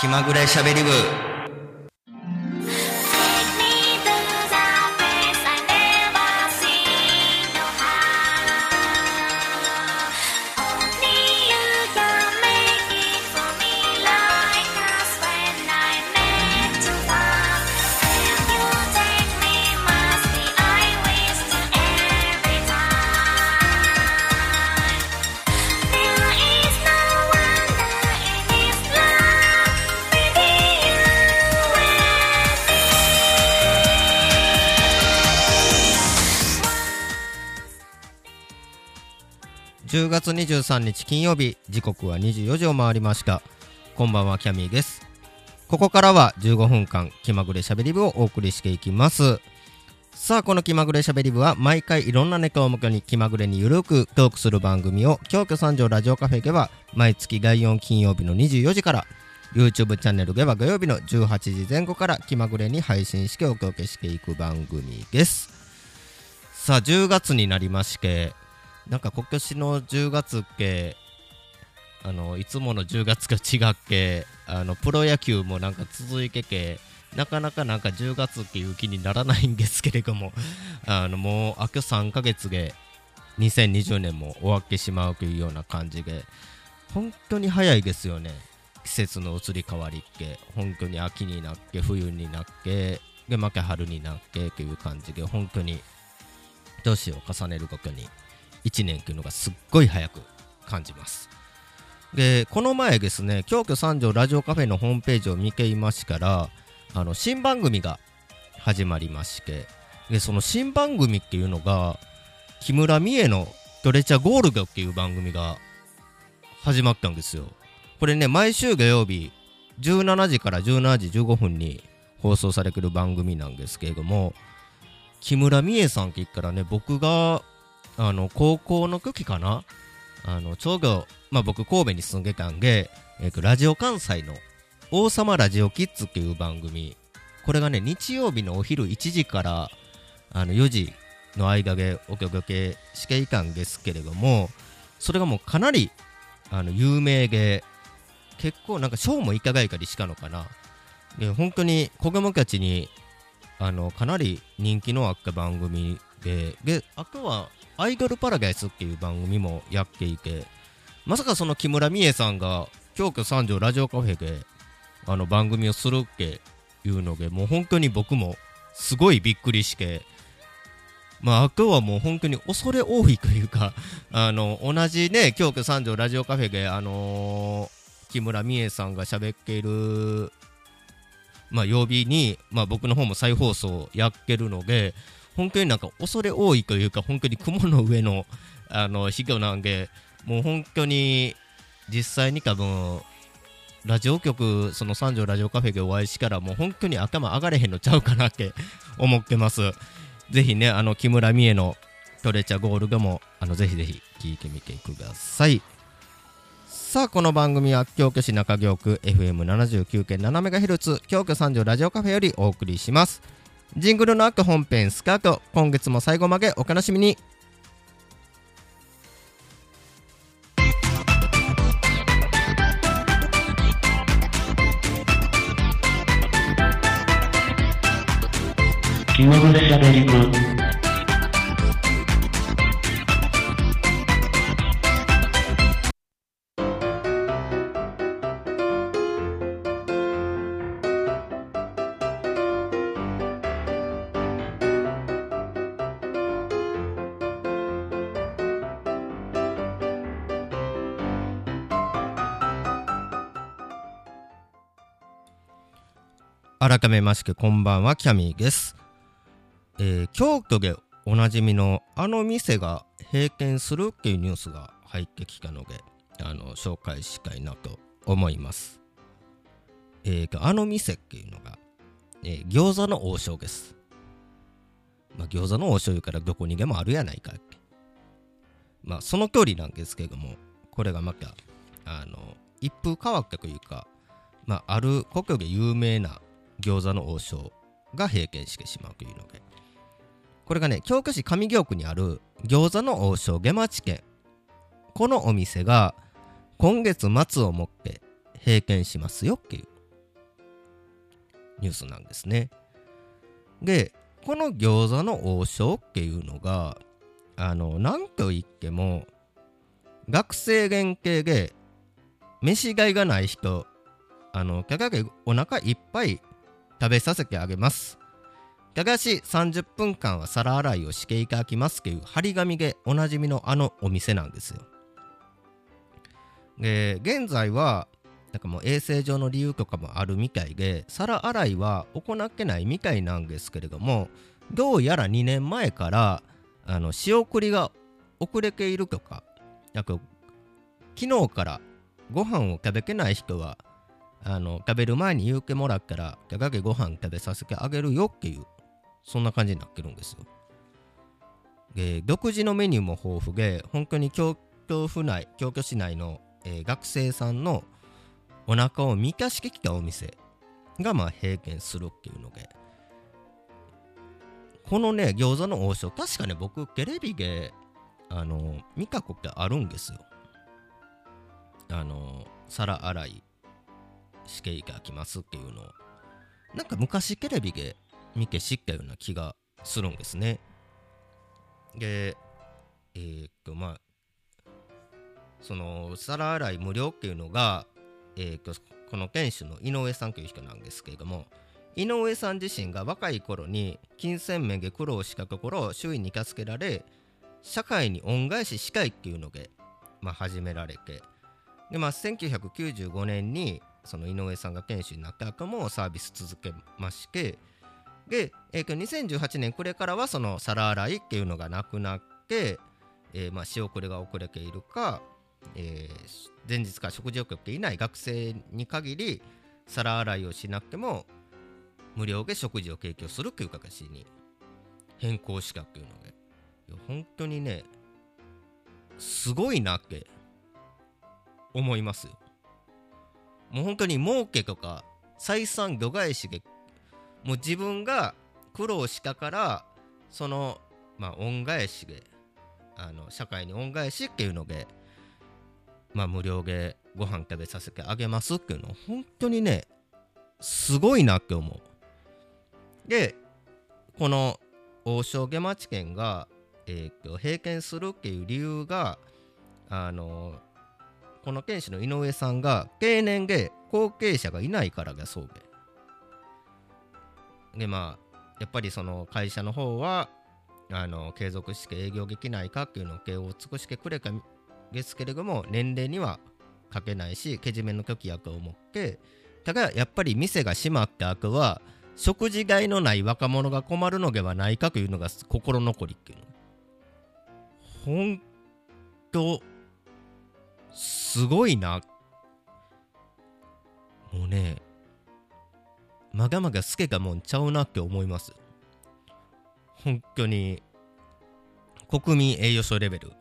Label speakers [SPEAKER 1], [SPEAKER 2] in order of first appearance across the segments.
[SPEAKER 1] 気まぐれしゃべり部。
[SPEAKER 2] 10月23日金曜日時刻は24時を回りました。こんばんはキャミーです。ここからは15分間気まぐれしゃべり部をお送りしていきます。さあこの気まぐれしゃべり部は毎回いろんなネタを向けに気まぐれにゆるくトークする番組を京都三条ラジオカフェでは毎月第4金曜日の24時から YouTube チャンネルでは土曜日の18時前後から気まぐれに配信してお届けしていく番組です。さあ10月になりましてなんか今年の10月っけあのいつもの10月が違っけあのプロ野球もなんか続いてけなかなかなんか10月っていう気にならないんですけれども あのもうあと3ヶ月で2020年も終わってしまうというような感じで本当に早いですよね。季節の移り変わりって本当に秋になって冬になってでまた春になってという感じで本当に年を重ねるごとに。1年っていうのがすっごい早く感じます。でこの前ですね京都三条ラジオカフェのホームページを見ていましたらあの新番組が始まりましてでその新番組っていうのが木村美恵の「トレチャゴールド」っていう番組が始まったんですよ。これね毎週土曜日17時から17時15分に放送されてる番組なんですけれども木村美恵さんって言ったらね僕があの高校の時かな？あのちょうど、まあ、僕神戸に住んでたんで、えーラジオ関西の「王様ラジオキッズ」っていう番組これがね日曜日のお昼1時からあの4時の間でお届けしていたんですけれどもそれがもうかなりあの有名で結構なんか賞もいただいたりしたのかな？で本当に子供たちにあのかなり人気のあった番組でであとは「アイドルパラダイス」っていう番組もやっていてまさかその木村美恵さんが京都三条ラジオカフェであの番組をするっていうのでもう本当に僕もすごいびっくりしてまあ、あとはもう本当に恐れ多いというか、あの、同じね、京都三条ラジオカフェで、あのー木村美恵さんが喋っている、まあ、曜日に、まあ、僕の方も再放送やってるので、本当になんか恐れ多いというか、本当に雲の上の、あの、卑怯なんで、もう本当に、実際に多分、ラジオ局、その三条ラジオカフェでお会いしたら、もう本当に頭上がれへんのちゃうかなって思ってます。ぜひね、あの木村美恵のトレチャゴールでも、あのぜひぜひ聞いてみてください。さあ、この番組は京都市中京区 FM79.7MHz 京都三条ラジオカフェよりお送りします。ジングルの後本編スカート、今月も最後までお楽しみに。
[SPEAKER 3] 気まぐれしゃべり部
[SPEAKER 2] 改めましてこんばんはキャミーです、えー京都でおなじみのあの店が閉店するっていうニュースが入ってきたのであの紹介したいなと思います、えーあの店っていうのが、えー餃子の王将です。まあ餃子の王将いうからどこにでもあるやないかって。まあその通りなんですけどもこれがまたあの一風変わったというかまあ、ある故郷で有名な餃子の王将が閉店してしまうというのでこれがね京都市上京区にある餃子の王将下町店このお店が今月末をもって閉店しますよっていうニュースなんですね。で、この餃子の王将っていうのが、あの、なんと言っても、学生限定で、飯がいがない人、あの、キャキャお腹いっぱい食べさせてあげます。ただし30分間は皿洗いをしていただきますっていう張り紙でおなじみのあのお店なんですよ。で、現在は、なんかもう衛生上の理由とかもあるみたいで、皿洗いは行ってないみたいなんですけれども、どうやら2年前から、あの、仕送りが遅れているとか、なんか昨日からご飯を食べてない人は、あの食べる前に言うてもらったら、ただけご飯食べさせてあげるよっていう、そんな感じになってるんですよ。で、独自のメニューも豊富で、本当に京都府内、京都市内の、えー学生さんのお腹を満たしてきたお店が、まあ、閉店するっていうので、このね、餃子の王将、確かね、僕、テレビで、あの、見たことあるんですよ。あの、皿洗いしていただきますっていうの。なんか昔テレビで見て知ったような気がするんですね。で、えーっと、まあ、その、皿洗い無料っていうのが、えーっと、この店主の井上さんという人なんですけれども、井上さん自身が若い頃に金銭面で苦労したところ周囲に助けられ社会に恩返ししたいっていうので、まあ、始められてで、まあ、1995年にその井上さんが店主になった後もサービス続けましてで、えーと2018年これからはその皿洗いっていうのがなくなって、えーまあ、仕送りが遅れているか、えー前日から食事をとっていない学生に限り皿洗いをしなくても無料で食事を提供するという形に変更したっていうのでいや本当にねすごいなって思いますよ。もう本当に儲けとか採算度外視でもう自分が苦労したからそのまあ恩返しであの社会に恩返しっていうのでまあ無料でご飯食べさせてあげますっていうの本当にねすごいなって思う。でこの王将下町県が、えーと閉店するっていう理由があのこの店主の井上さんが定年で後継者がいないからだそうででまあやっぱりその会社の方はあの継続して営業できないかっていうのを手を尽くしてくれたんですけれども年齢にはかけないしけじめの時やと思ってただやっぱり店が閉まった後は食事代のない若者が困るのではないかというのが心残りっていうの。ほんとすごいな。もうねまがまがすけたもんちゃうなって思います。本当に国民栄誉賞レベル。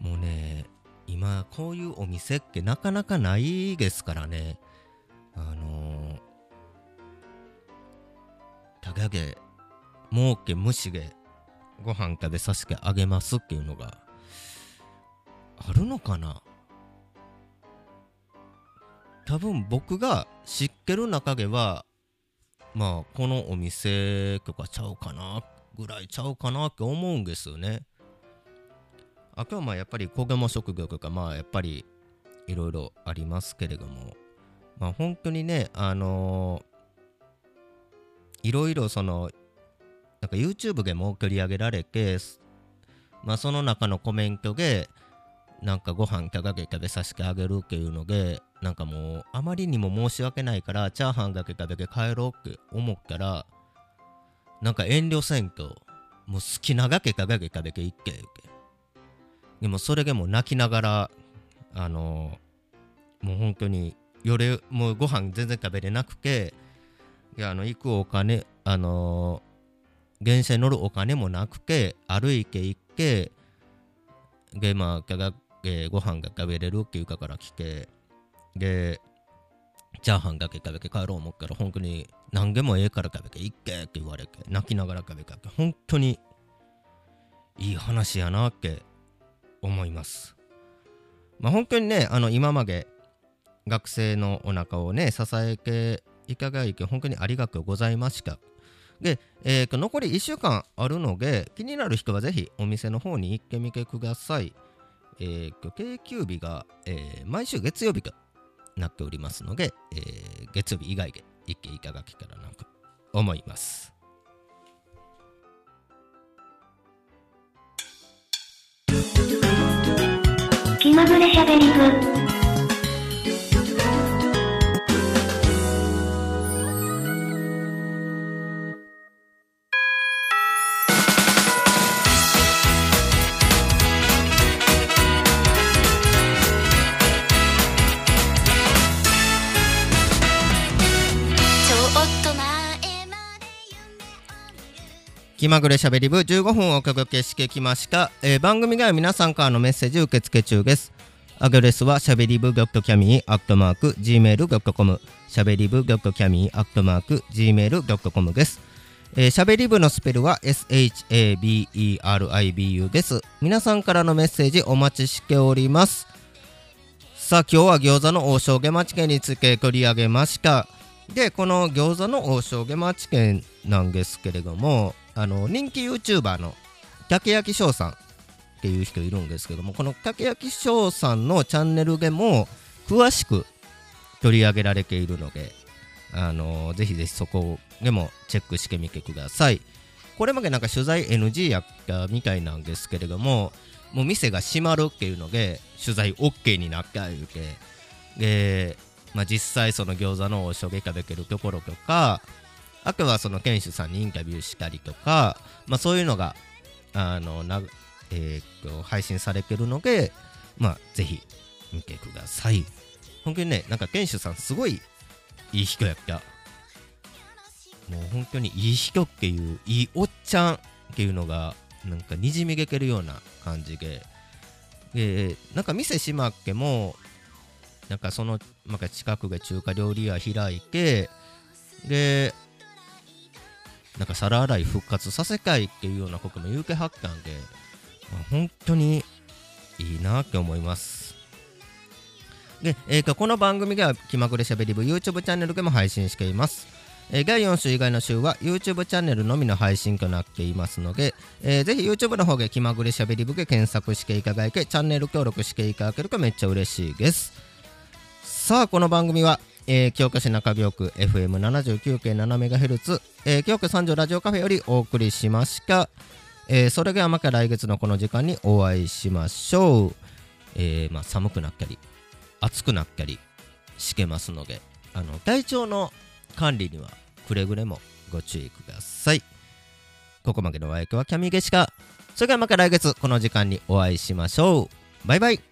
[SPEAKER 2] もうね今こういうお店ってなかなかないですからね。あのー、ただで儲け無視でご飯食べさせてあげますっていうのがあるのかな？多分僕が知ってる中ではまあこのお店とかちゃうかなぐらいちゃうかなって思うんですよね。あとはまあやっぱり子供職業とかまあやっぱりいろいろありますけれども。まあ本当にねあのいろいろそのなんか YouTube でも取り上げられてまあその中のコメントでなんかご飯ただけ食べさせてあげるっていうのでなんかもうあまりにも申し訳ないからチャーハンだけ食べて帰ろうって思ったらなんか遠慮せんともう好きなだけただけ食べていっけ言うけ。でもそれでも泣きながらあのもう本当に夜もうご飯全然食べれなくていやあの行くお金あの電車に乗るお金もなくて歩いて行ってでまあただえーご飯が食べれるっていうかから来てでチャーハンだけ食べて帰ろう思ったら本当に何でもええから食べていっけって言われて泣きながら食べたって本当にいい話やなって思いますまあ本当にねあの今まで学生のお腹をね支えていただいて本当にありがとうございました。で、えー残り1週間あるので、気になる人はぜひお店の方に行ってみてください。えー定休日が、えー毎週月曜日となっておりますので、えー月曜日以外で行っていただけたらなと思います。
[SPEAKER 1] 気まぐれしゃべり部
[SPEAKER 2] 気まぐれしゃべり部15分をお届けしてきました、えー番組では皆さんからのメッセージ受付中です。アドレスはしゃべり部 .cami アットマーク gmail.com しゃべり部 .cami アットマーク gmail.com です。えーしゃべり部のスペルは SHABERIBU です。皆さんからのメッセージお待ちしております。さあ今日は餃子の王将下町県について取り上げました。でこの餃子の王将下町県なんですけれどもあの人気 YouTuber の竹焼翔さんっていう人いるんですけどもこの竹焼翔さんのチャンネルでも詳しく取り上げられているのであのぜひぜひそこでもチェックしてみてください。これまでなんか取材 NG やったみたいなんですけれどももう店が閉まるっていうので取材 OK になったいうてで、まあ、実際その餃子の王将で食べてるところとかあとはその店主さんにインタビューしたりとか、まあ、そういうのがあのな、えーと配信されてるので、まあ、ぜひ見てください。本当にねなんか店主さんすごいいい人やった。もう本当にいい人っていういいおっちゃんっていうのがなんかにじみ出てるような感じで。でなんか店閉まってもなんかそのなんか近くで中華料理屋開いてでなんか皿洗い復活させたいっていうようなことも言うてはったんで、まあ本当にいいなって思います。で、えーこの番組では気まぐれしゃべり部 YouTube チャンネルでも配信しています。えー第4週以外の週は YouTube チャンネルのみの配信となっていますので、えーぜひ YouTube の方で気まぐれしゃべり部で検索していただいてチャンネル登録していただけるとめっちゃ嬉しいです。さあこの番組は、えー京都市中京区 FM79.7MHz、えー京都三条ラジオカフェよりお送りしました、えーそれではまた来月のこの時間にお会いしましょう、えーまあ、寒くなったり暑くなったりしてますのであの体調の管理にはくれぐれもご注意ください。ここまでのお相手はキャミゲシカ。それではまた来月この時間にお会いしましょう。バイバイ。